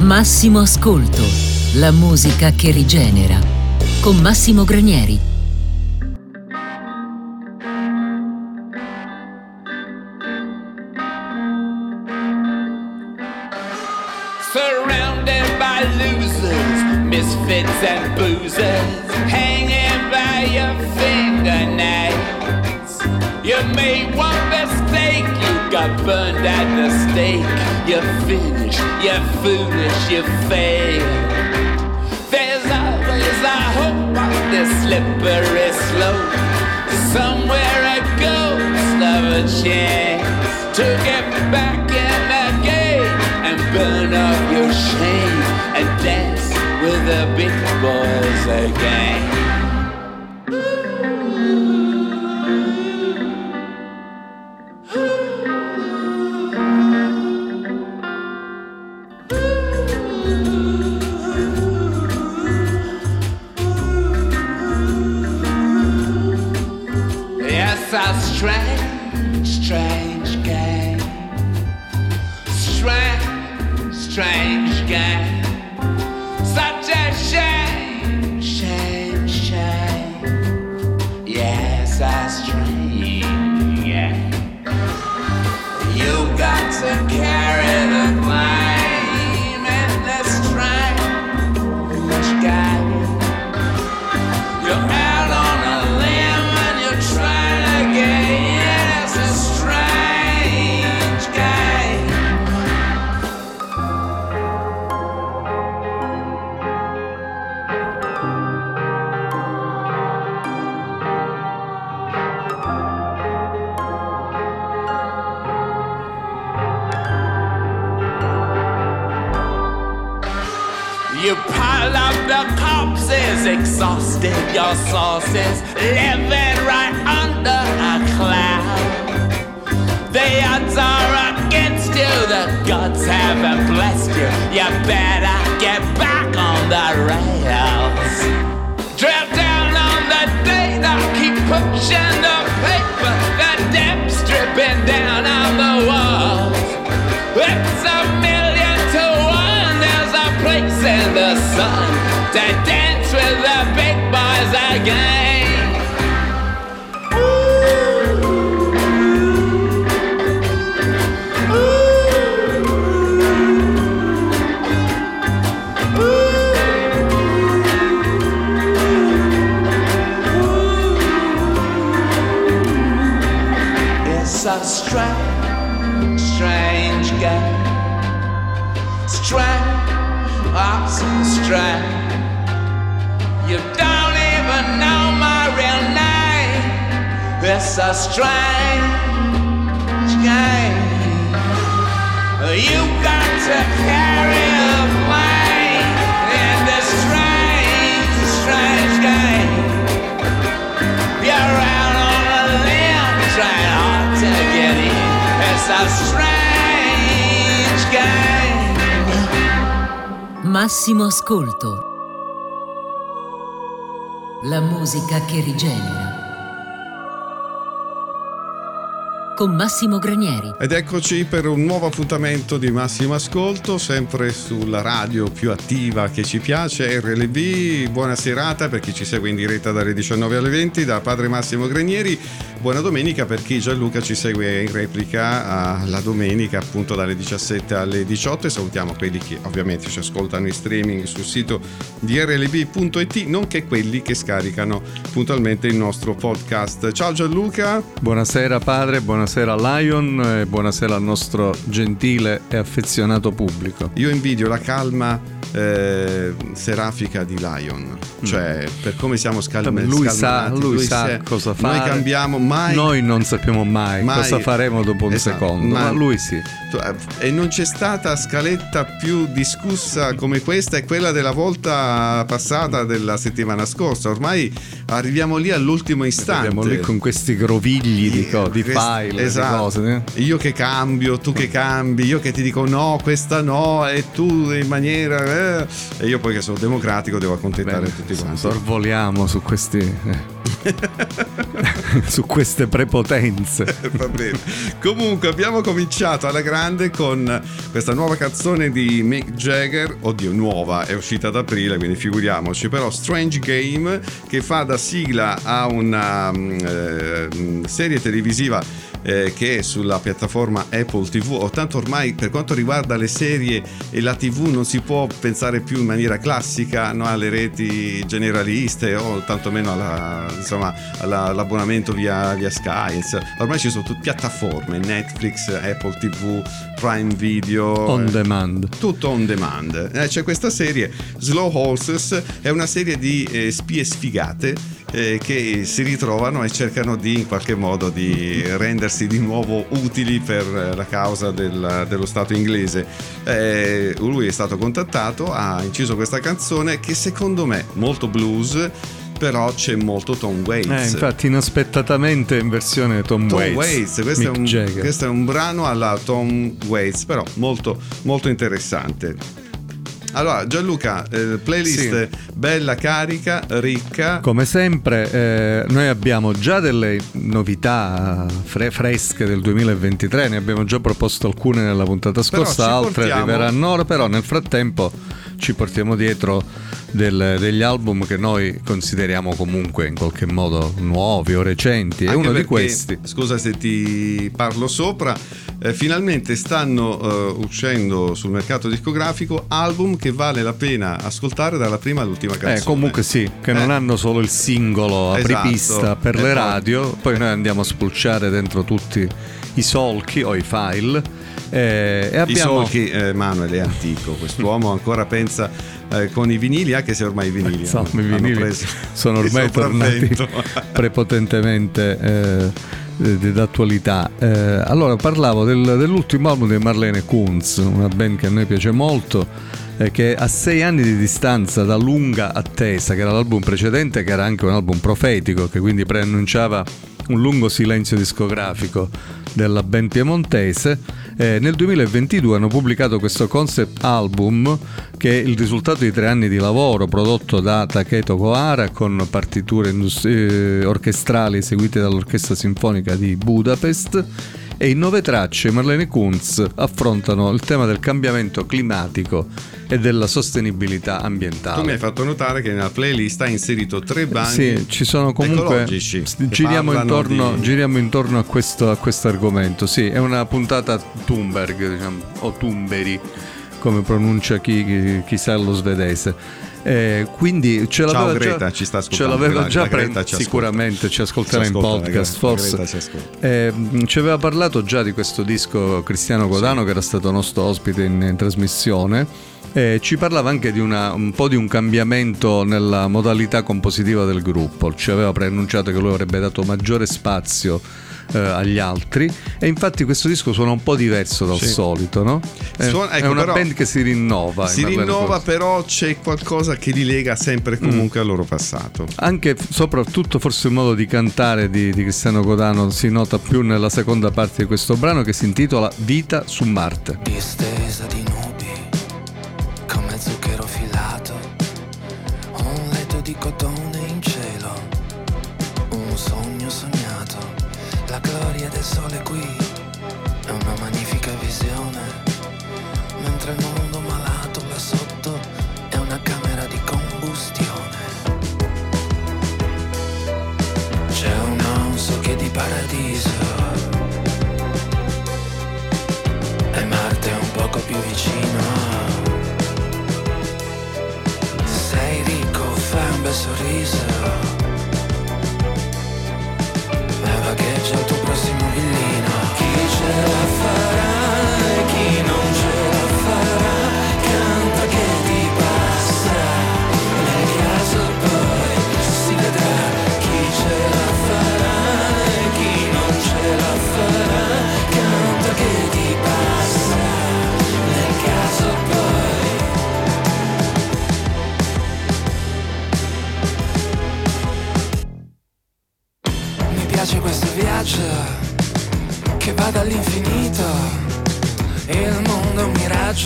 Massimo Ascolto, la musica che rigenera. Con Massimo Granieri. Surrounded by losers, misfits and boozers, hanging by your fingernails. You made one mistake, got burned at the stake. You're finished, you're foolish, you fail. There's always a hope on this slippery slope. Somewhere a ghost of a chance to get back in the game and burn up your shame and dance with the big boys again. Your sources, living right under a cloud. The odds are against you, the gods haven't blessed you. You better get back on the rails. Drill down on the data, keep pushing the paper, the depths dripping down on the walls. It's a million to one, there's a place in the sun to dance with strange. You don't even know my real name. It's a strange game. You got to carry Massimo Ascolto. La musica che rigenera. Con Massimo Granieri. Ed eccoci per un nuovo appuntamento di Massimo Ascolto, sempre sulla radio più attiva che ci piace, RLB. Buona serata per chi ci segue in diretta dalle 19 alle 20 da Padre Massimo Granieri. Buona domenica per chi Gianluca ci segue in replica la domenica appunto dalle 17 alle 18 e salutiamo quelli che ovviamente ci ascoltano in streaming sul sito di rlb.it nonché quelli che scaricano puntualmente il nostro podcast. Ciao Gianluca. Buonasera padre, buonasera Lion e buonasera al nostro gentile e affezionato pubblico. Io invidio la calma eh, serafica di Lion, cioè per come siamo scalmati. Mm. Lui sa, lui sa sa- cosa fare. Noi cambiamo mai. Noi non sappiamo mai, mai- cosa faremo dopo un Esatto, secondo, ma, lui sì. E non c'è stata scaletta più discussa come questa e quella della volta passata della settimana scorsa. Ormai arriviamo lì all'ultimo istante. Andiamo lì con questi grovigli di, co- di Quest- file, esatto. di cose. eh. Io che cambio, tu che cambi, io che ti dico no, questa no, e tu in maniera. eh, e io poi che sono democratico devo accontentare Bene, tutti quanti. sorvoliamo su questi eh, su queste prepotenze. Va bene. Comunque abbiamo cominciato alla grande con questa nuova canzone di Mick Jagger, oddio nuova, è uscita ad aprile, quindi figuriamoci, però Strange Game che fa da sigla a una mm, eh, serie televisiva eh, che è sulla piattaforma Apple TV, o tanto ormai per quanto riguarda le serie e la TV non si può pensare più in maniera classica no, alle reti generaliste o tantomeno alla, insomma, alla, all'abbonamento via, via Sky. Ormai ci sono tutte piattaforme, Netflix, Apple TV, Prime Video. On demand. Tutto on demand. Eh, c'è questa serie, Slow Horses, è una serie di eh, spie sfigate eh, che si ritrovano e cercano di in qualche modo di rendersi di nuovo utili per la causa del, dello Stato inglese. Eh, lui è stato contattato, ha inciso questa canzone che secondo me molto blues però c'è molto Tom Waits. Eh, infatti, inaspettatamente in versione Tom, Tom Waits. Waits. Questo, è un, questo, è un, brano alla Tom Waits, però molto, molto interessante. Allora, Gianluca, eh, playlist sì. bella, carica, ricca. Come sempre, eh, noi abbiamo già delle novità fre- fresche del 2023, ne abbiamo già proposto alcune nella puntata scorsa, altre portiamo... arriveranno ora, però nel frattempo ci portiamo dietro del, degli album che noi consideriamo comunque in qualche modo nuovi o recenti. È uno perché, di questi. Scusa se ti parlo sopra. Eh, finalmente stanno eh, uscendo sul mercato discografico album che vale la pena ascoltare dalla prima all'ultima eh, canzone. Eh, comunque sì, che non eh. hanno solo il singolo apripista esatto. per le radio, poi noi andiamo a spulciare dentro tutti i solchi o i file. Eh, e abbiamo... I solchi, eh, Manuel è antico, quest'uomo ancora pensa eh, con i vinili, anche se ormai i vinili, so, i vinili sono ormai tornati prepotentemente eh, d'attualità. Eh, allora parlavo del, dell'ultimo album di Marlene Kunz, una band che a noi piace molto, eh, che a sei anni di distanza da lunga attesa, che era l'album precedente, che era anche un album profetico, che quindi preannunciava un lungo silenzio discografico della band piemontese, eh, nel 2022 hanno pubblicato questo concept album che è il risultato di tre anni di lavoro prodotto da Taketo Kohara con partiture eh, orchestrali eseguite dall'Orchestra Sinfonica di Budapest e in nove tracce Marlene Kunz affrontano il tema del cambiamento climatico e della sostenibilità ambientale. Tu mi hai fatto notare che nella playlist hai inserito tre banchi sì, ci sono comunque giriamo intorno, di... giriamo intorno, a questo, a questo argomento. Sì, è una puntata Thunberg, diciamo, o Tumberi, come pronuncia chi, chi, chi sa lo svedese. Eh, quindi ce l'avevo Ciao Greta, già, ci sta ascoltando. Ce l'avevo già preso sicuramente, ci ascolterà ci in podcast forse. Ci, eh, ci, aveva parlato già di questo disco Cristiano Godano sì. che era stato nostro ospite in, in trasmissione eh, ci parlava anche di una, un po' di un cambiamento nella modalità compositiva del gruppo, ci aveva preannunciato che lui avrebbe dato maggiore spazio eh, agli altri e infatti questo disco suona un po' diverso dal sì. solito, no? È, suona, ecco, è una band che si rinnova. Si rinnova però c'è qualcosa che li lega sempre e comunque mm. al loro passato. Anche soprattutto forse il modo di cantare di, di Cristiano Godano si nota più nella seconda parte di questo brano che si intitola Vita su Marte. Distesa di nuovo di cotone in cielo, un sogno sognato, la gloria del sole qui è una magnifica visione, mentre il mondo malato là sotto è una camera di combustione. C'è un non so che di paradiso e Marte è un poco più vicino. bel sorriso E vagheggia il tuo prossimo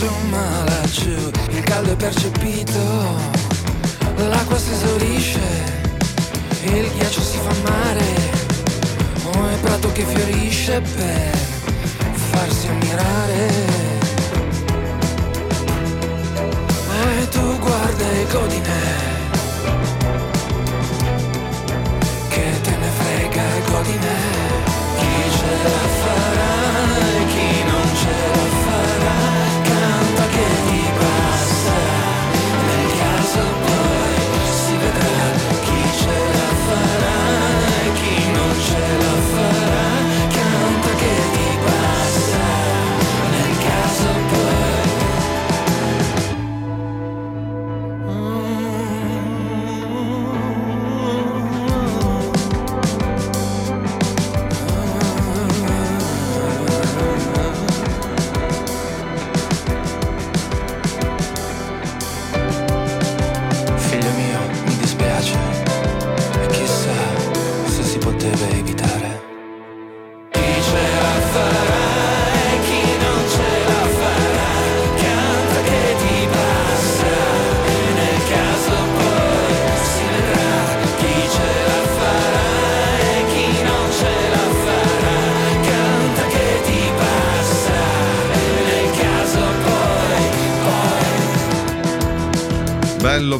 un miraggio, ma laggiù il caldo è percepito. L'acqua si esaurisce, il ghiaccio si fa mare. come prato che fiorisce per farsi ammirare. E tu guarda e godine. Che te ne frega e godine. Chi ce la farà Canta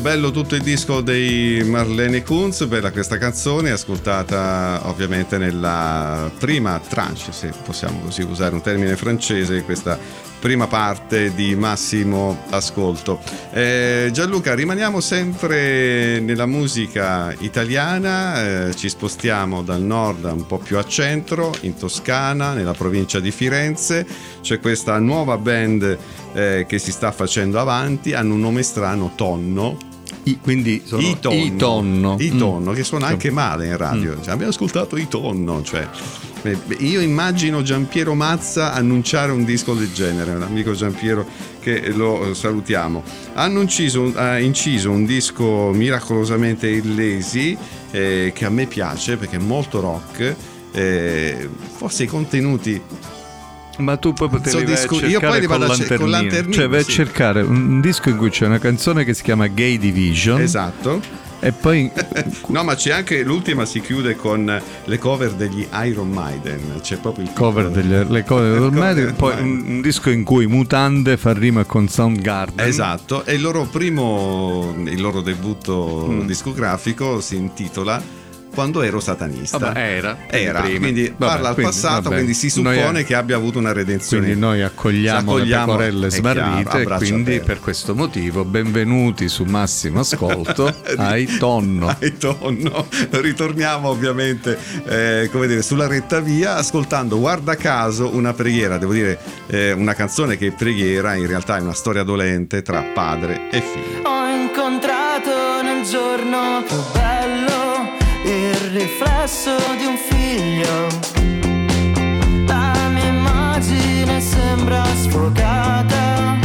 Bello, tutto il disco dei Marlene Kunz, bella questa canzone, ascoltata ovviamente nella prima tranche, se possiamo così usare un termine francese, questa prima parte di massimo ascolto. Eh, Gianluca, rimaniamo sempre nella musica italiana, eh, ci spostiamo dal nord un po' più a centro, in Toscana, nella provincia di Firenze, c'è questa nuova band eh, che si sta facendo avanti, hanno un nome strano, Tonno. I- quindi sono I tonno, i tonno. I Mm. tonno, che suona anche male in radio. Cioè, abbiamo ascoltato i tonno. Cioè, io immagino Giampiero Mazza annunciare un disco del genere, l'amico Giampiero che lo eh, salutiamo. Hanno inciso, un- ha inciso un disco miracolosamente illesi eh, che a me piace perché è molto rock. eh, forse i contenuti Ma tu poi potevi Soddiscu- io poi con ce- con lanternino. lanternino, Cioè vai a sì. cercare un disco in cui c'è una canzone che si chiama Gay Division esatto e poi no ma c'è anche l'ultima si chiude con le cover degli Iron Maiden c'è proprio il cover titolo. delle le cover del cover Maiden, poi un, un disco in cui Mutande fa rima con Soundgarden. Esatto, e il loro primo, il loro debutto Mm. discografico si intitola Quando ero satanista. Vabbè, era. Era, prima. quindi Vabbè, parla al quindi, passato, vabbè. quindi si Noi- suppone che abbia avuto una redenzione. Quindi noi accogliamo, Accogliamo, le pecorelle chiaro, smarrite e braccia quindi per questo motivo benvenuti su Massimo Ascolto ai Tonno. Ai tonno. Ritorniamo ovviamente eh, come dire, sulla retta via ascoltando guarda caso una preghiera, devo dire eh, una canzone che è preghiera, in realtà è una storia dolente tra padre e figlio. Ho incontrato nel giorno più bello riflesso di un figlio. La mia immagine sembra sfocata,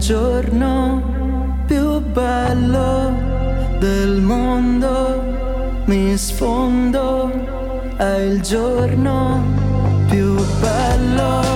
giorno più bello del mondo, mi sfondo, è il giorno più bello.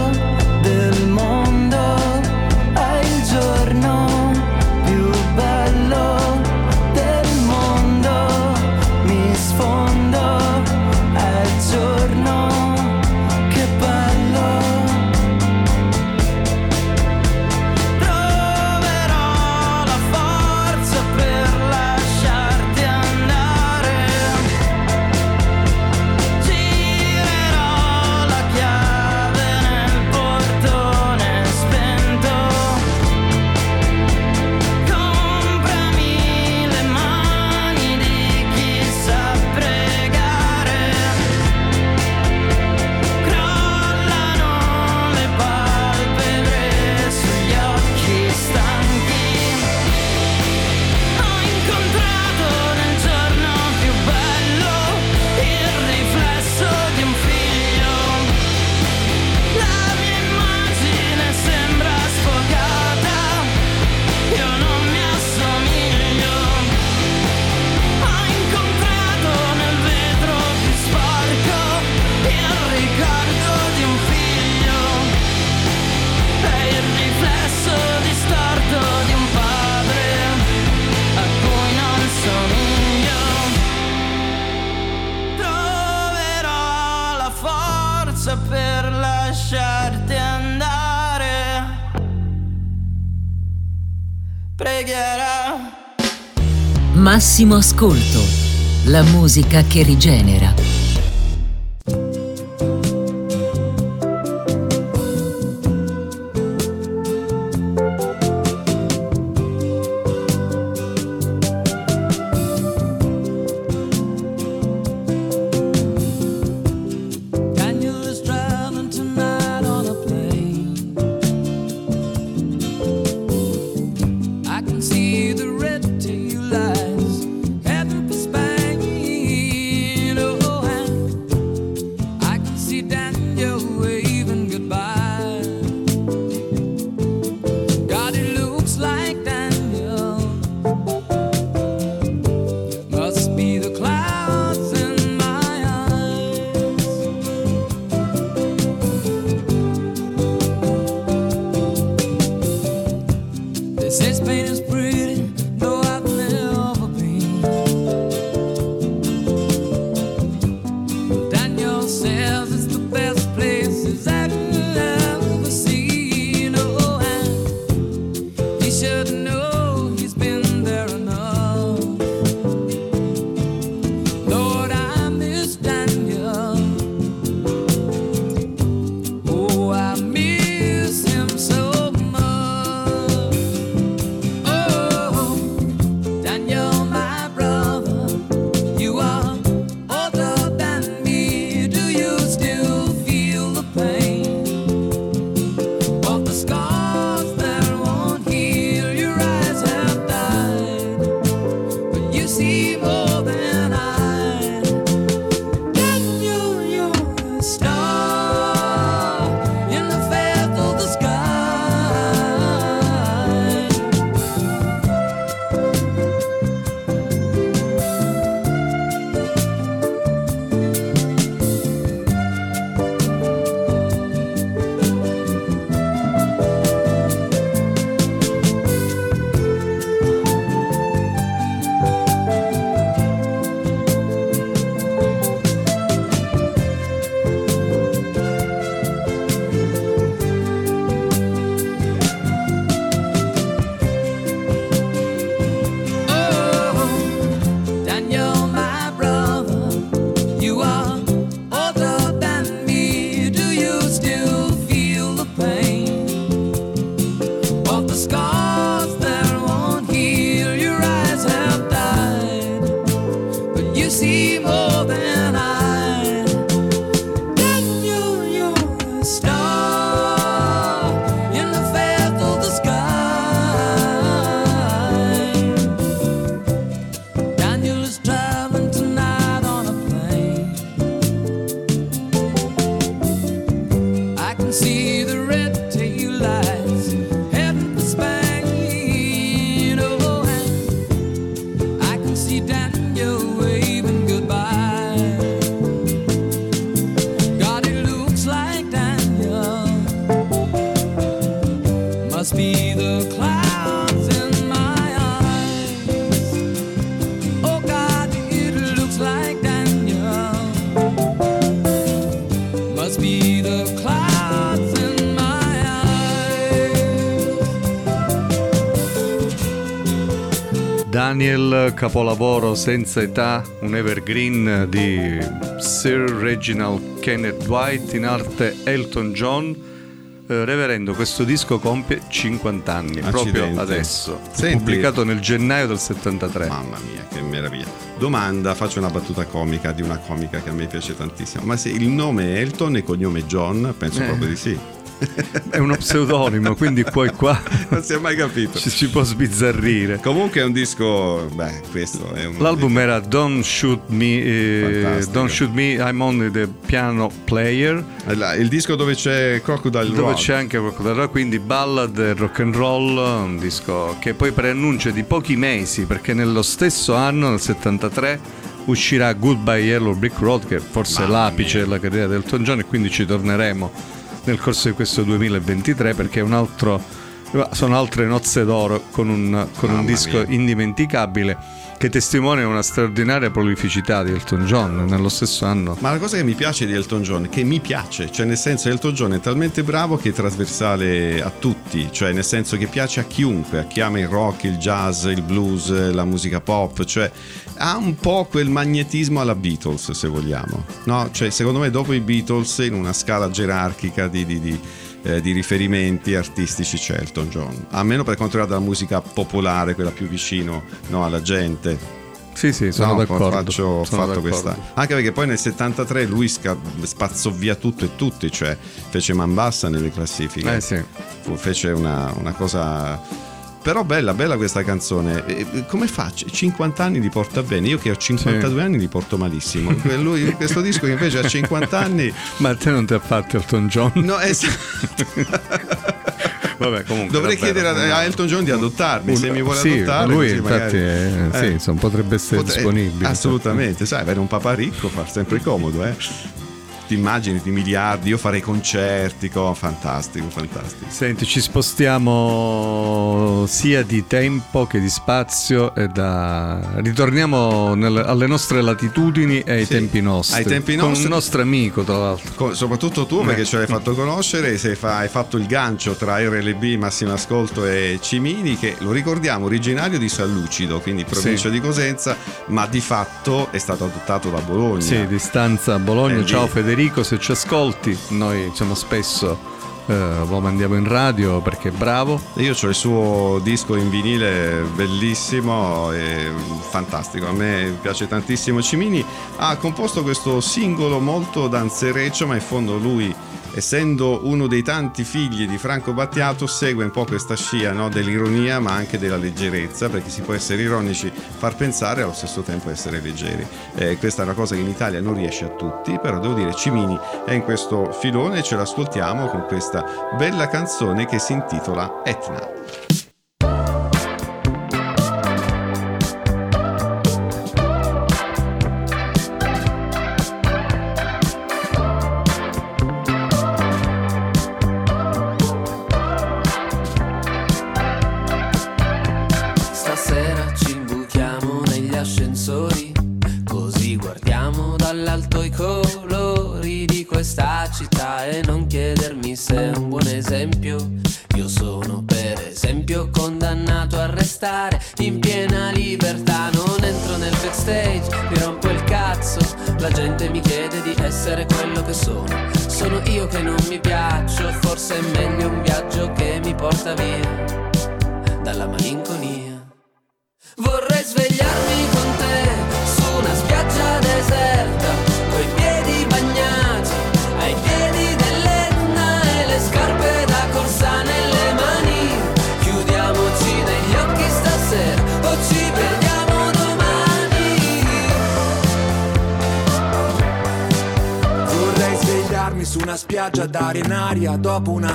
per lasciarti andare. Pregherà. Massimo ascolto. La musica che rigenera. Capolavoro senza età, un evergreen di Sir Reginald Kenneth White in arte Elton John. Eh, reverendo, questo disco compie 50 anni, proprio Accidenti. adesso. Senti- Pubblicato nel gennaio del 73. Mamma mia, che meraviglia. Domanda, faccio una battuta comica di una comica che a me piace tantissimo. Ma se il nome è Elton e il cognome John, penso Eh. proprio di sì. È uno pseudonimo, quindi qua e qua Non si è mai capito. ci si può sbizzarrire. Comunque è un disco, beh, questo è un L'album era Don't Shoot Me, eh. Don't Shoot Me, I'm Only the Piano Player, la- il disco dove c'è Crocodile dove Rock. c'è anche qualcosa, quindi ballad e rock and roll, un disco che poi preannuncia di pochi mesi, perché nello stesso anno, nel 73, uscirà Goodbye Yellow Brick Road, che forse è l'apice mia. della carriera del Elton John, e quindi ci torneremo nel corso di questo 2023, perché è un altro... Sono altre nozze d'oro con un, con un disco mia. indimenticabile che testimonia una straordinaria prolificità di Elton John nello stesso anno. Ma la cosa che mi piace di Elton John, che mi piace, cioè nel senso Elton John è talmente bravo che è trasversale a tutti, cioè nel senso che piace a chiunque, a chi ama il rock, il jazz, il blues, la musica pop, cioè ha un po' quel magnetismo alla Beatles se vogliamo, no? Cioè secondo me dopo i Beatles in una scala gerarchica di, di- di, eh, di riferimenti artistici c'è Elton John, almeno per quanto riguarda la musica popolare, quella più vicino no, alla gente. Sì, sì, sono No, d'accordo. Faccio, ho fatto d'accordo. questa. Anche perché poi nel 73 lui sca- spazzò via tutto e tutti, cioè fece man bassa nelle classifiche. Eh sì. Fu- fece una, una cosa. Però bella, bella questa canzone. E- come faccio? 50 anni li porta bene. Io che ho 52 anni li porto malissimo. Lui, questo disco che invece ha 50 anni. Ma te non ti ha fatto Elton John? No, è- Vabbè, comunque. Dovrei chiedere a, a Elton John di adottarmi. Se mi vuole sì, adottare, lui infatti magari- eh, sì, Eh. insomma, potrebbe essere Potre- disponibile. Assolutamente, sai, avere un papà ricco fa sempre comodo, eh. Ti immagini di miliardi, io farei concerti, co- fantastico, fantastico. Senti, ci spostiamo sia di tempo che di spazio e da... ritorniamo nel- alle nostre latitudini e ai Sì, tempi nostri. ai tempi Con nostri. un nostro amico, tra l'altro. Co- soprattutto tu perché ce l'hai fatto conoscere, sei fa- hai fatto il gancio tra RLB, Massimo Ascolto e Cimini che lo ricordiamo originario di San Lucido, quindi provincia Sì. di Cosenza, ma di fatto è stato adottato da Bologna. Sì, distanza a Bologna. Eh, Ciao lì. Federico, se ci ascolti, noi insomma spesso eh, lo mandiamo in radio perché è bravo. Io ho il suo disco in vinile bellissimo e fantastico, a me piace tantissimo. Cimini ha composto questo singolo molto danzereccio, ma in fondo lui, essendo uno dei tanti figli di Franco Battiato, segue un po' questa scia no, dell'ironia ma anche della leggerezza, perché si può essere ironici, far pensare e allo stesso tempo essere leggeri. Eh, questa è una cosa che in Italia non riesce a tutti, però devo dire Cimini è in questo filone e ce l'ascoltiamo con questa bella canzone che si intitola Etna.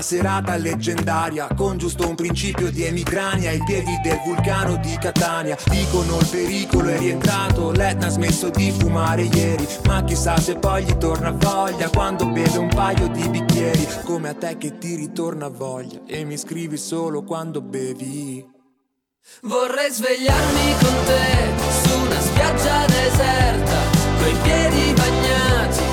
Serata leggendaria con giusto un principio di emicrania ai piedi del vulcano di Catania. Dicono il pericolo è rientrato, l'Etna ha smesso di fumare ieri, ma chissà se poi gli torna voglia quando beve un paio di bicchieri, come a te che ti ritorna voglia e mi scrivi solo quando bevi. Vorrei svegliarmi con te su una spiaggia deserta, coi piedi bagnati,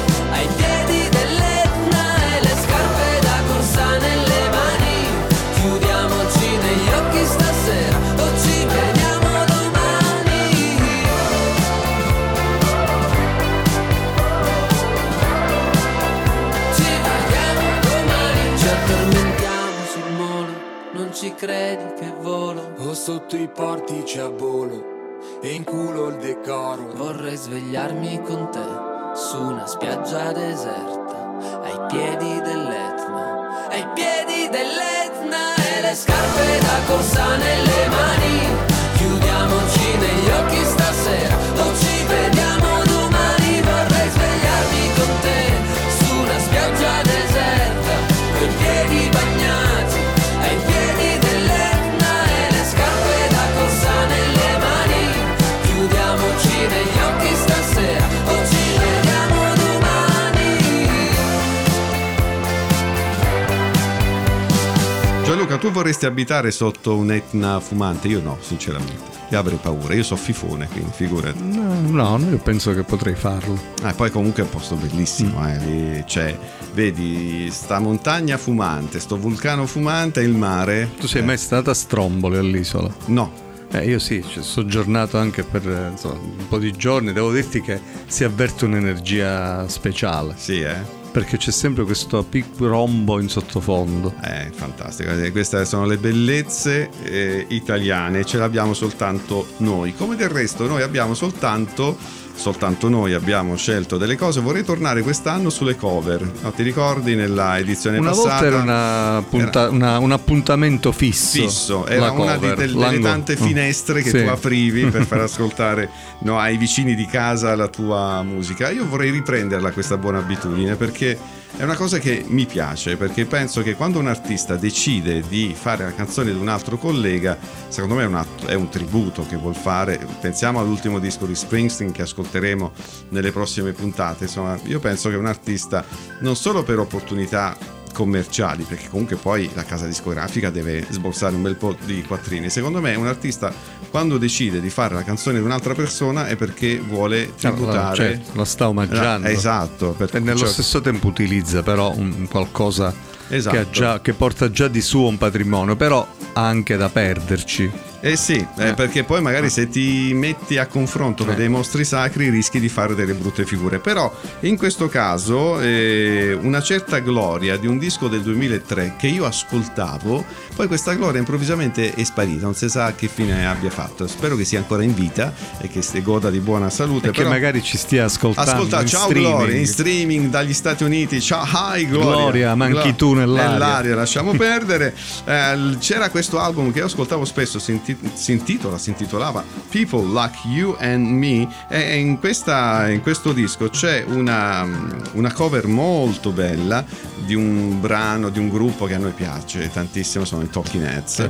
credi che volo O sotto i portici a volo e in culo il decoro. Vorrei svegliarmi con te su una spiaggia deserta ai piedi dell'Etna ai piedi dell'Etna e le scarpe da corsa nelle mani chiudiamoci negli occhi Gianluca, tu vorresti abitare sotto un'etna fumante? Io no, sinceramente. Io avrei paura, io so fifone, quindi figurati. No, no, io penso che potrei farlo. Ah, poi comunque è un posto bellissimo, eh. lì c'è, vedi, sta montagna fumante, sto vulcano fumante e il mare. Tu sei mai stata a Stromboli all'isola? No, Eh, io sì, ci ho soggiornato anche per eh, insomma, un po' di giorni. Devo dirti che si avverte un'energia speciale sì, eh. Perché c'è sempre questo pic rombo in sottofondo. È fantastico, Eh, queste sono le bellezze eh, italiane, ce l'abbiamo soltanto noi. Come del resto noi abbiamo soltanto, soltanto noi abbiamo scelto delle cose. Vorrei tornare quest'anno sulle cover. No, ti ricordi nella edizione Una passata? volta era punta- una- un appuntamento fisso. fisso, era una di- del- delle tante finestre che Sì. tu aprivi per far ascoltare no, ai vicini di casa la tua musica. Io vorrei riprenderla questa buona abitudine perché è una cosa che mi piace, perché penso che quando un artista decide di fare la canzone di un altro collega, secondo me è un, atto- è un tributo che vuol fare. Pensiamo all'ultimo disco di Springsteen che ascolteremo nelle prossime puntate. Insomma, io penso che un artista non solo per opportunità commerciali, perché comunque poi la casa discografica deve sborsare un bel po' di quattrini. Secondo me un artista quando decide di fare la canzone di un'altra persona è perché vuole tributare Cioè, la sta omaggiando. Esatto, perché E nello cioè- stesso tempo utilizza però un qualcosa Esatto. che, già- che porta già di suo un patrimonio, però ha anche da perderci. Eh sì, eh, Eh. perché poi magari se ti metti a confronto con Eh. dei mostri sacri rischi di fare delle brutte figure. Però in questo caso eh, una certa gloria di un disco del 2003 che io ascoltavo, poi questa gloria improvvisamente è sparita, non si sa che fine abbia fatto. Spero che sia ancora in vita e che si goda di buona salute. E che magari ci stia ascoltando. Ascolta, ciao streaming. Gloria, in streaming dagli Stati Uniti. Ciao, hi Gloria. Gloria, manchi tu nell'aria. lasciamo perdere. Eh, c'era questo album che io ascoltavo spesso, si, inti- si intitola, si intitolava People Like You and Me. E in, questa- in questo disco c'è una, una cover molto bella di un brano, di un gruppo che a noi piace tantissimo, sono i Talking Heads.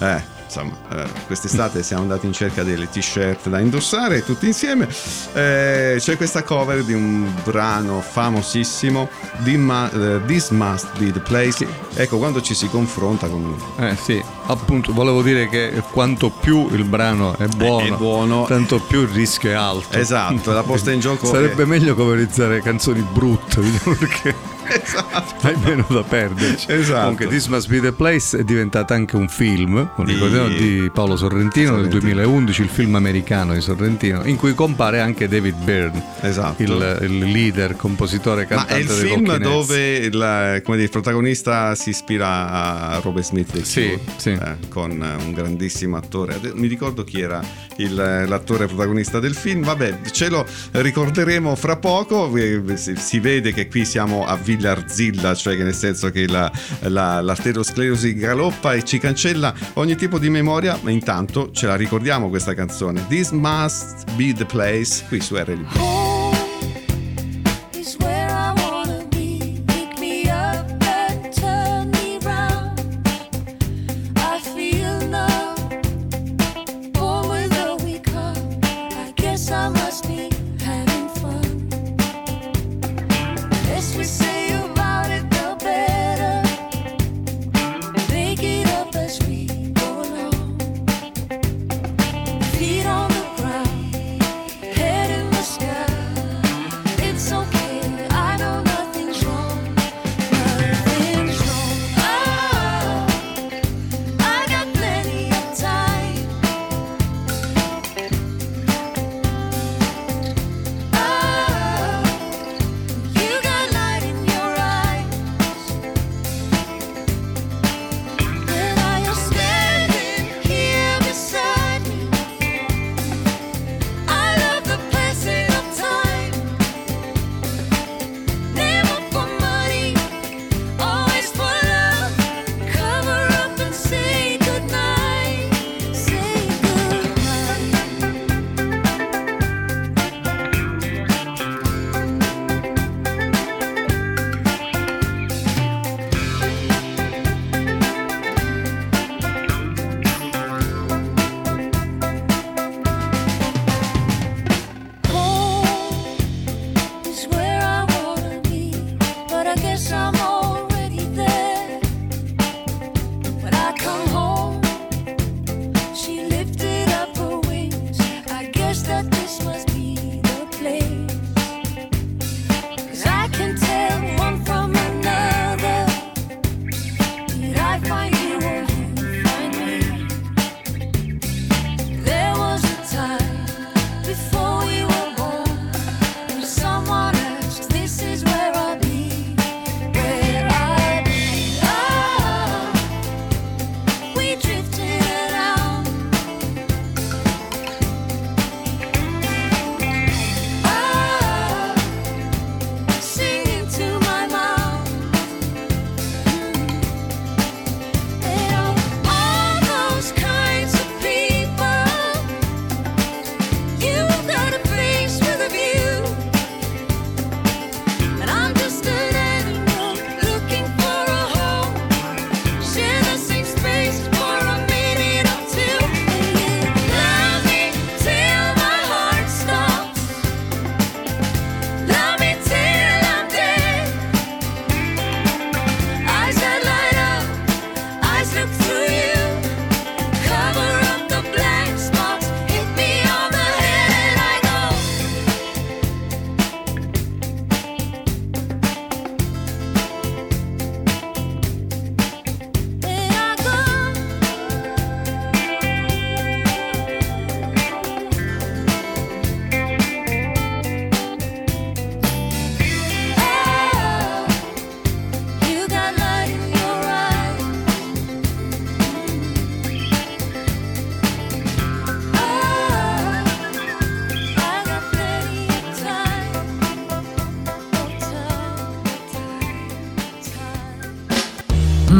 Eh, insomma, eh, quest'estate siamo andati in cerca delle t-shirt da indossare tutti insieme. Eh, c'è questa cover di un brano famosissimo, eh, This Must Be the Place. Ecco, quando ci si confronta con Eh sì, appunto, volevo dire che quanto più il brano è buono, è buono. tanto più il rischio è alto. Esatto, la posta in gioco Sarebbe è- meglio coverizzare canzoni brutte, perché Esatto. hai meno da perderci. Esatto. Comunque, This Must Be the Place è diventata anche un film, Di- ricordiamo, di Paolo Sorrentino, del Sorrentino. 2011, il film americano di Sorrentino, in cui compare anche David Byrne, Esatto. il, il leader, compositore, Ma cantante è il film dove il, come dire, il protagonista si ispira a Robert Smith del Sì, Cure, sì. eh, con un grandissimo attore. Mi ricordo chi era il- l'attore protagonista del film. Vabbè, ce lo ricorderemo fra poco. Si, si vede che qui siamo a Villa Arzilla, cioè che nel senso che la, la- l'arteriosclerosi galoppa e ci cancella ogni tipo di memoria, ma intanto ce la ricordiamo questa canzone. This must be the place qui su RLB.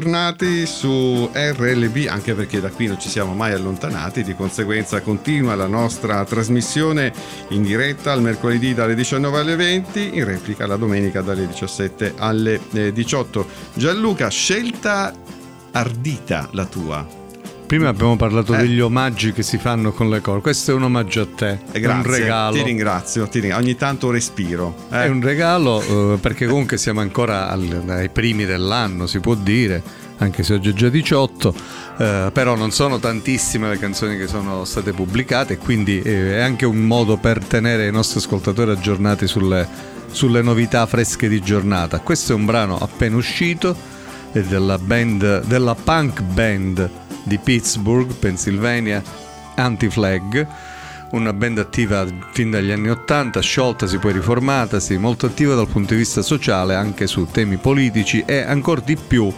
There? Siamo tornati su RLB anche perché da qui non ci siamo mai allontanati, di conseguenza continua la nostra trasmissione in diretta al mercoledì dalle 19 alle 20, in replica la domenica dalle 17 alle eh, 18. Gianluca, scelta ardita la tua. Prima abbiamo parlato Eh. degli omaggi che si fanno con le corde. Questo è un omaggio a te. E è un grazie, regalo. ti ringrazio, ti ringrazio. ogni tanto respiro. eh. È un regalo eh, perché comunque siamo ancora al- ai primi dell'anno, si può dire, anche se oggi è già 18, eh, però non sono tantissime le canzoni che sono state pubblicate, quindi eh, è anche un modo per tenere i nostri ascoltatori aggiornati sulle, sulle novità fresche di giornata. Questo è un brano appena uscito, della, band, della punk band di Pittsburgh, Pennsylvania, Anti-Flag una band attiva fin dagli anni 80, scioltasi poi riformatasi, molto attiva dal punto di vista sociale anche su temi politici e ancora di più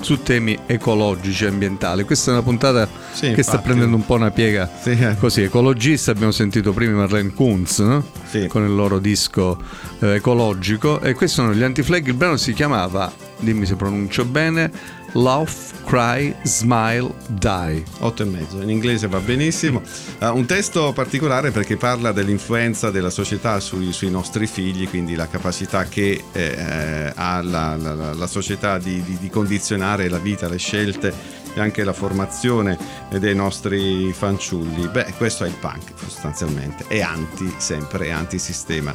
su temi ecologici e ambientali. Questa è una puntata Sì, che sta infatti. prendendo un po' una piega Sì, eh. così ecologista. Abbiamo sentito prima Marlene Kunz no? Sì. con il loro disco eh, ecologico e questi sono gli Anti-Flag. Il brano si chiamava, dimmi se pronuncio bene, Laugh, Cry, Smile, Die. 8 e mezzo, in inglese va benissimo. Uh, un testo particolare perché parla dell'influenza della società sui, sui nostri figli, quindi la capacità che eh, ha la, la- la- la società di, di- di condizionare la vita, le scelte e anche la formazione dei nostri fanciulli. Beh, questo è il punk sostanzialmente, è anti sempre, è antisistema.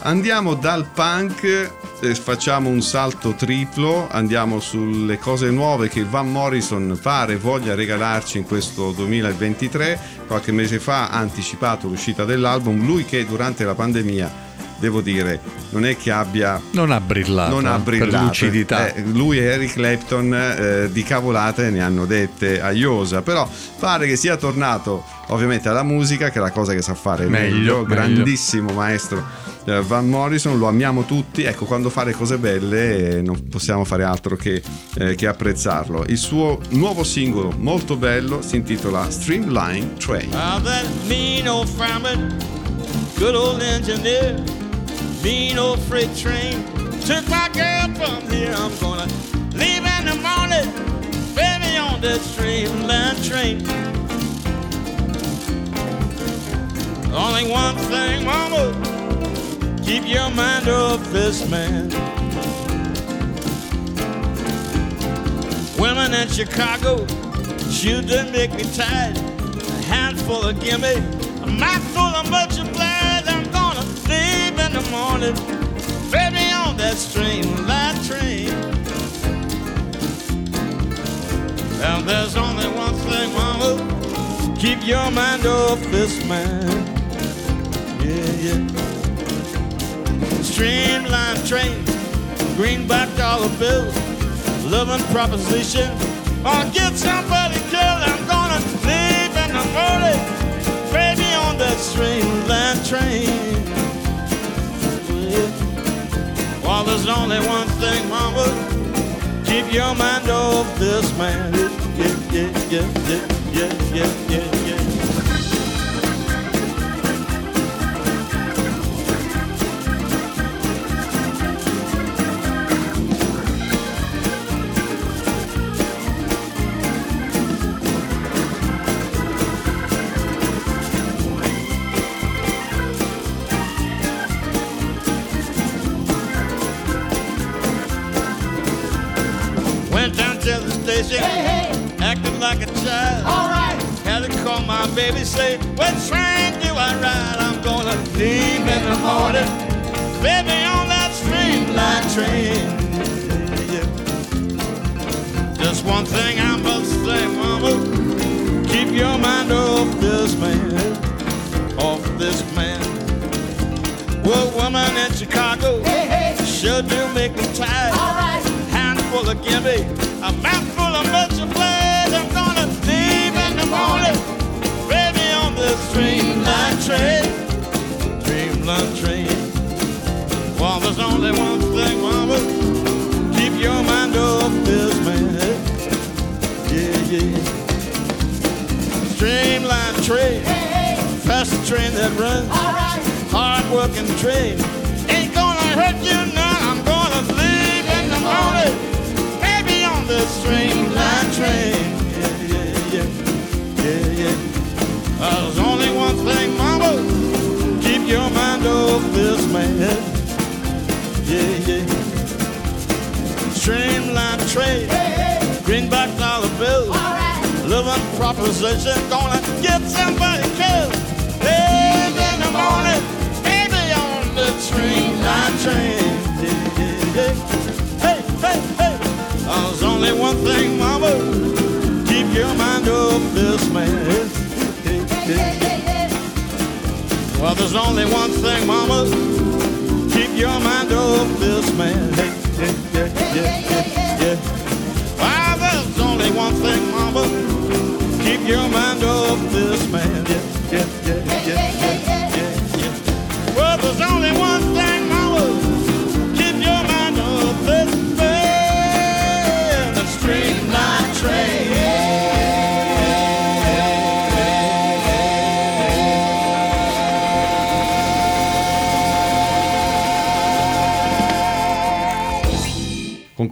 Andiamo dal punk, eh, facciamo un salto triplo, andiamo sulle cose nuove che Van Morrison pare voglia regalarci in questo 2023. Qualche mese fa ha anticipato l'uscita dell'album, lui che durante la pandemia devo dire, non è che abbia Non ha brillato. non ha per brillato. lucidità. Eh, lui e Eric Clapton eh, di cavolate ne hanno dette a iosa, però pare che sia tornato ovviamente alla musica, che è la cosa che sa fare meglio, Meglio, meglio. grandissimo maestro eh, Van Morrison, lo amiamo tutti, ecco quando fa le cose belle eh, non possiamo fare altro che, eh, che apprezzarlo. Il suo nuovo singolo molto bello si intitola Streamline Train. Mean old freight train. Took my girl from here, I'm gonna leave in the morning, baby on that streamline train. Only one thing, mama, keep your mind off this man. Women in Chicago, shoot make me tired. A handful of gimme, a mouthful of much morning, baby on that streamline train. And there's only one thing, mama, keep your mind off this man. Yeah, yeah. Streamline train, greenback dollar bills, loving proposition. I'll get somebody killed. I'm gonna leave in the morning, baby on that streamline train. There's only one thing, mama. Keep your mind off this man. Yeah, yeah, yeah, yeah, yeah, yeah, yeah, yeah. To the station, acting like a child. All right. Had to call my baby, say, What train do I ride? I'm gonna leave in the morning, baby, on that streamline train. Yeah. Just one thing I must say, mama, keep your mind off this man, off this man. Well, woman in Chicago, hey, hey. sure do make me tired. Handful of gimme, a mouthful of much blood. I'm gonna leave in the morning, baby, on this streamline train, streamline train. Well, there's only one thing, mama, keep your mind off this man. Yeah, yeah. Streamline train, fast train that runs. Hard working train ain't gonna hurt you none. I'm gonna leave in the morning, baby, on this streamline train. Yeah, yeah, yeah, yeah, yeah. There's only one thing, mama, keep your mind off this man. Yeah, yeah. Streamline train, greenback dollar bills, living proposition, gonna get somebody killed. Live in the morning, baby on the streamline train. Yeah, yeah, yeah. There's only one thing, mama, keep your mind off this man. Well, there's only one thing, mama, keep your mind off this man.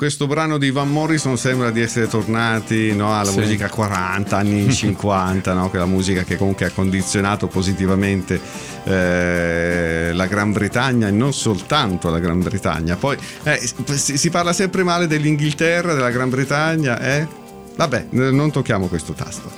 Questo brano di Van Morrison sembra di essere tornati no, alla Sì. musica 40, anni 50, no? quella musica che comunque ha condizionato positivamente eh, la Gran Bretagna e non soltanto la Gran Bretagna. Poi eh, si, si parla sempre male dell'Inghilterra, della Gran Bretagna, eh? Vabbè, non tocchiamo questo tasto.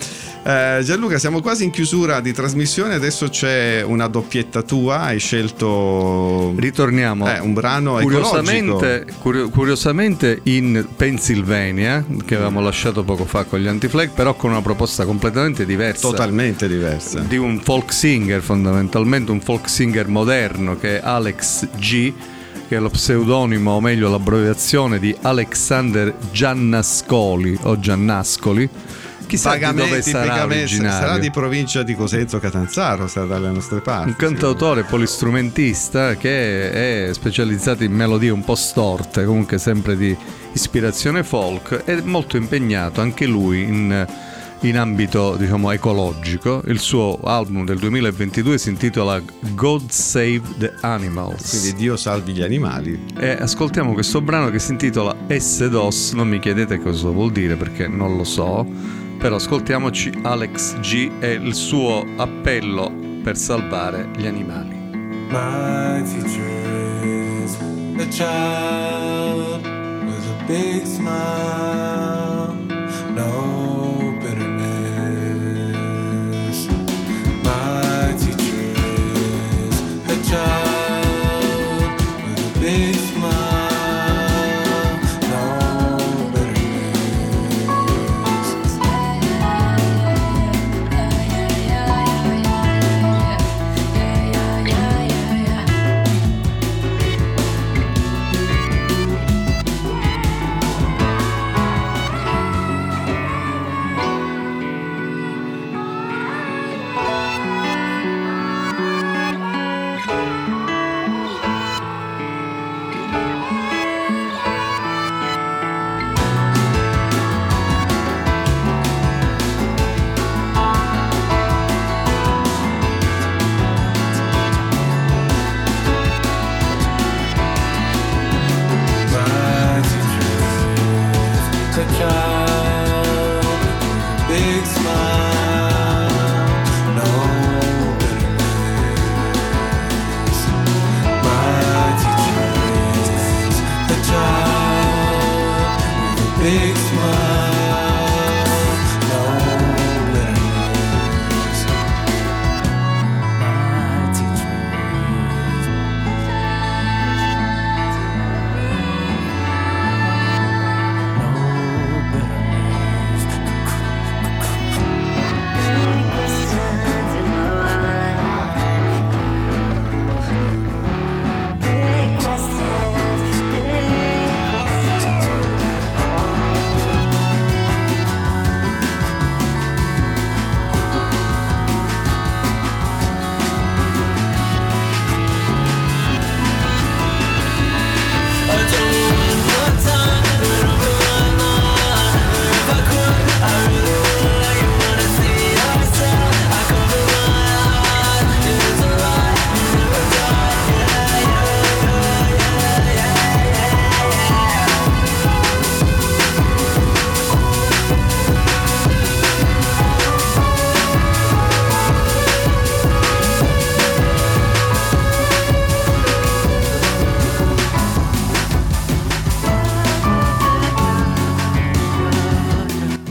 Eh, Gianluca, siamo quasi in chiusura di trasmissione, adesso c'è una doppietta tua, hai scelto Ritorniamo eh, un brano curiosamente, curio- curiosamente in Pennsylvania, che avevamo lasciato poco fa con gli Anti-Flag, però con una proposta completamente diversa. totalmente diversa. di un folk singer fondamentalmente, un folk singer moderno che è Alex G, che è lo pseudonimo o meglio l'abbreviazione di Alexander Giannascoli o Giannascoli. Chissà Vagamente, dove sarà originario. sarà di provincia di Cosenzo Catanzaro, sarà dalle nostre parti. Un cantautore polistrumentista che è specializzato in melodie un po' storte, comunque sempre di ispirazione folk, è molto impegnato anche lui in, in ambito diciamo ecologico. Il suo album del 2022 si intitola God Save the Animals. Quindi Dio salvi gli animali. E ascoltiamo questo brano che si intitola S-DOS, non mi chiedete cosa vuol dire perché non lo so, però ascoltiamoci Alex G e il suo appello per salvare gli animali. My teacher is a child with a big smile, no bitterness. My teacher is a child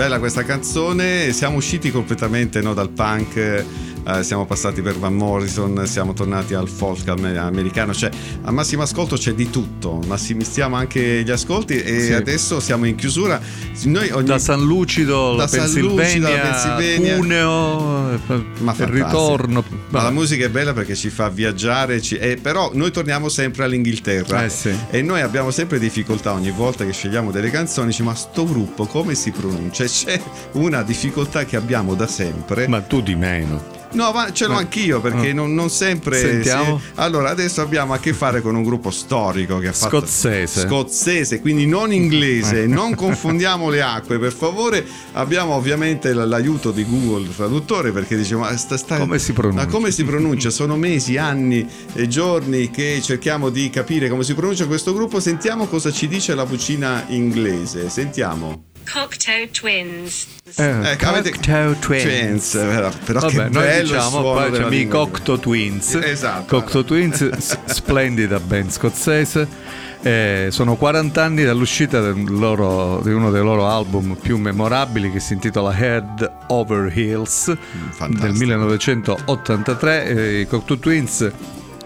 Bella questa canzone, siamo usciti completamente no, dal punk, eh, siamo passati per Van Morrison, siamo tornati al folk am- americano, cioè a massimo ascolto c'è di tutto, massimistiamo anche gli ascolti e Sì. adesso siamo in chiusura. Ogni... Da San Lucido, Da la San Pennsylvania, Lucido Pennsylvania. Cuneo, Ma il ritorno. Ma la musica è bella perché ci fa viaggiare, ci- eh, però noi torniamo sempre all'Inghilterra Eh sì. e noi abbiamo sempre difficoltà ogni volta che scegliamo delle canzoni, dici, ma sto gruppo come si pronuncia? C'è una difficoltà che abbiamo da sempre. Ma tu di meno. No, ma ce l'ho Eh. anch'io perché Eh. non, non sempre. Sentiamo. si- Allora, adesso abbiamo a che fare con un gruppo storico che ha fatto. Scozzese. Scozzese, quindi non inglese. Eh. non confondiamo le acque, per favore. Abbiamo ovviamente l'aiuto di Google Traduttore perché dice: Ma sta, sta- Come si pronuncia? Ma come si pronuncia? Sono mesi, anni e giorni che cerchiamo di capire come si pronuncia questo gruppo. Sentiamo cosa ci dice la vocina inglese. Sentiamo. Cocteau Twins. Eh, Ecco, avete- Cocteau Twins. Twins, però, però Vabbè, che noi diciamo suono poi abbiamo i. Cocteau Twins. Esatto. Cocteau Twins, splendida band scozzese. Eh, sono 40 anni dall'uscita del loro- di uno dei loro album più memorabili che si intitola Head Over Heels del fantastico. 1983. Eh, I Cocteau Twins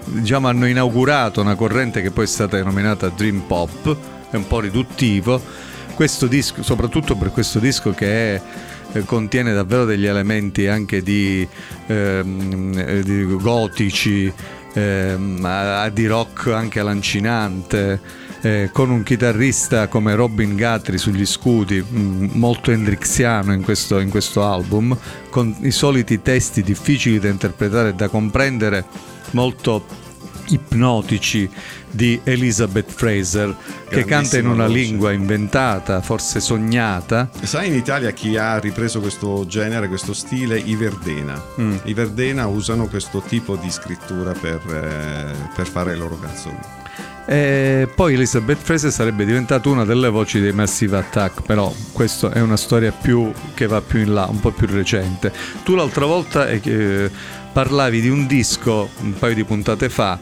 diciamo, hanno inaugurato una corrente che poi è stata denominata Dream Pop, è un po' riduttivo. Questo disco, soprattutto per questo disco che è- eh, contiene davvero degli elementi anche di, ehm, eh, di gotici, ehm, di rock anche lancinante, eh, con un chitarrista come Robin Guthrie sugli scudi, mh, molto hendrixiano in questo, in questo album, con i soliti testi difficili da interpretare e da comprendere, molto ipnotici di Elizabeth Fraser che canta in una voce. lingua inventata, forse sognata. Sai in Italia chi ha ripreso questo genere, questo stile? I Verdena. Mm. I Verdena usano questo tipo di scrittura per, eh, per fare le loro canzoni. E poi Elizabeth Fraser sarebbe diventata una delle voci dei Massive Attack, però questa è una storia più che va più in là, un po' più recente. Tu l'altra volta eh, parlavi di un disco un paio di puntate fa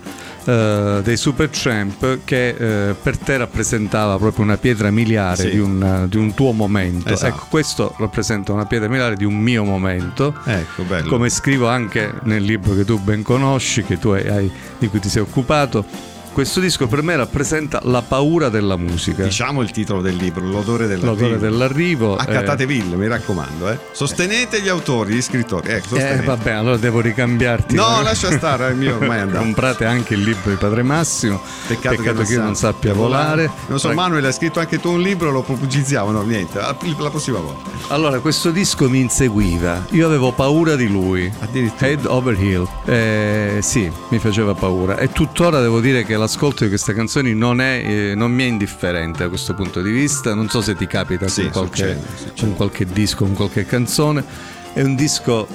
eh, dei Supertramp che eh, per te rappresentava proprio una pietra miliare Sì. di, un, di un tuo momento. Esatto. Ecco, questo rappresenta una pietra miliare di un mio momento. Ecco, bello. Come scrivo anche nel libro che tu ben conosci, che tu hai- hai- di cui ti sei occupato, questo disco per me rappresenta la paura della musica. Diciamo il titolo del libro, L'odore dell'arrivo. L'odore dell'arrivo. eh, Accattateville, mi raccomando, eh. Sostenete gli autori, gli scrittori. Ecco, eh, sostenete. vabbè, allora devo ricambiarti. No, lascia stare, è mio ormai è andato. Comprate anche il libro di Padre Massimo. Peccato, Peccato che io non sappia volare. Non so, Rag- Manuel, hai scritto anche tu un libro, lo pubblicizziamo, no, niente, la la prossima volta. Allora, questo disco mi inseguiva. Io avevo paura di lui. Addirittura. Head over heel. Eh, sì, mi faceva paura. E tuttora devo dire che l'ascolto di queste canzoni non, è, eh, non mi è indifferente da questo punto di vista. Non so se ti capita Sì, con, qualche, succede, succede. con qualche disco, con qualche canzone. È un disco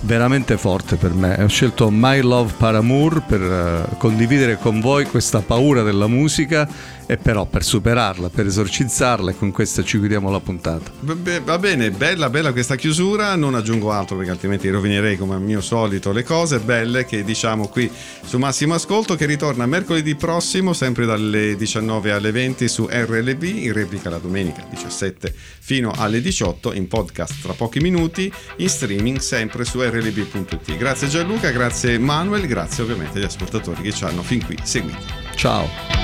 veramente forte per me. Ho scelto My Love Paramour per eh, condividere con voi questa paura della musica e però per superarla, per esorcizzarla e con questa ci chiudiamo la puntata. Va be- va bene, bella bella questa chiusura, non aggiungo altro perché altrimenti rovinerei come al mio solito le cose belle che diciamo qui su Massimo Ascolto che ritorna mercoledì prossimo sempre dalle 19 alle 20 su RLB, in replica la domenica 17 fino alle 18 in podcast tra pochi minuti, in streaming sempre su rlb.it. Grazie Gianluca, grazie Manuel, grazie ovviamente agli ascoltatori che ci hanno fin qui seguiti. Ciao!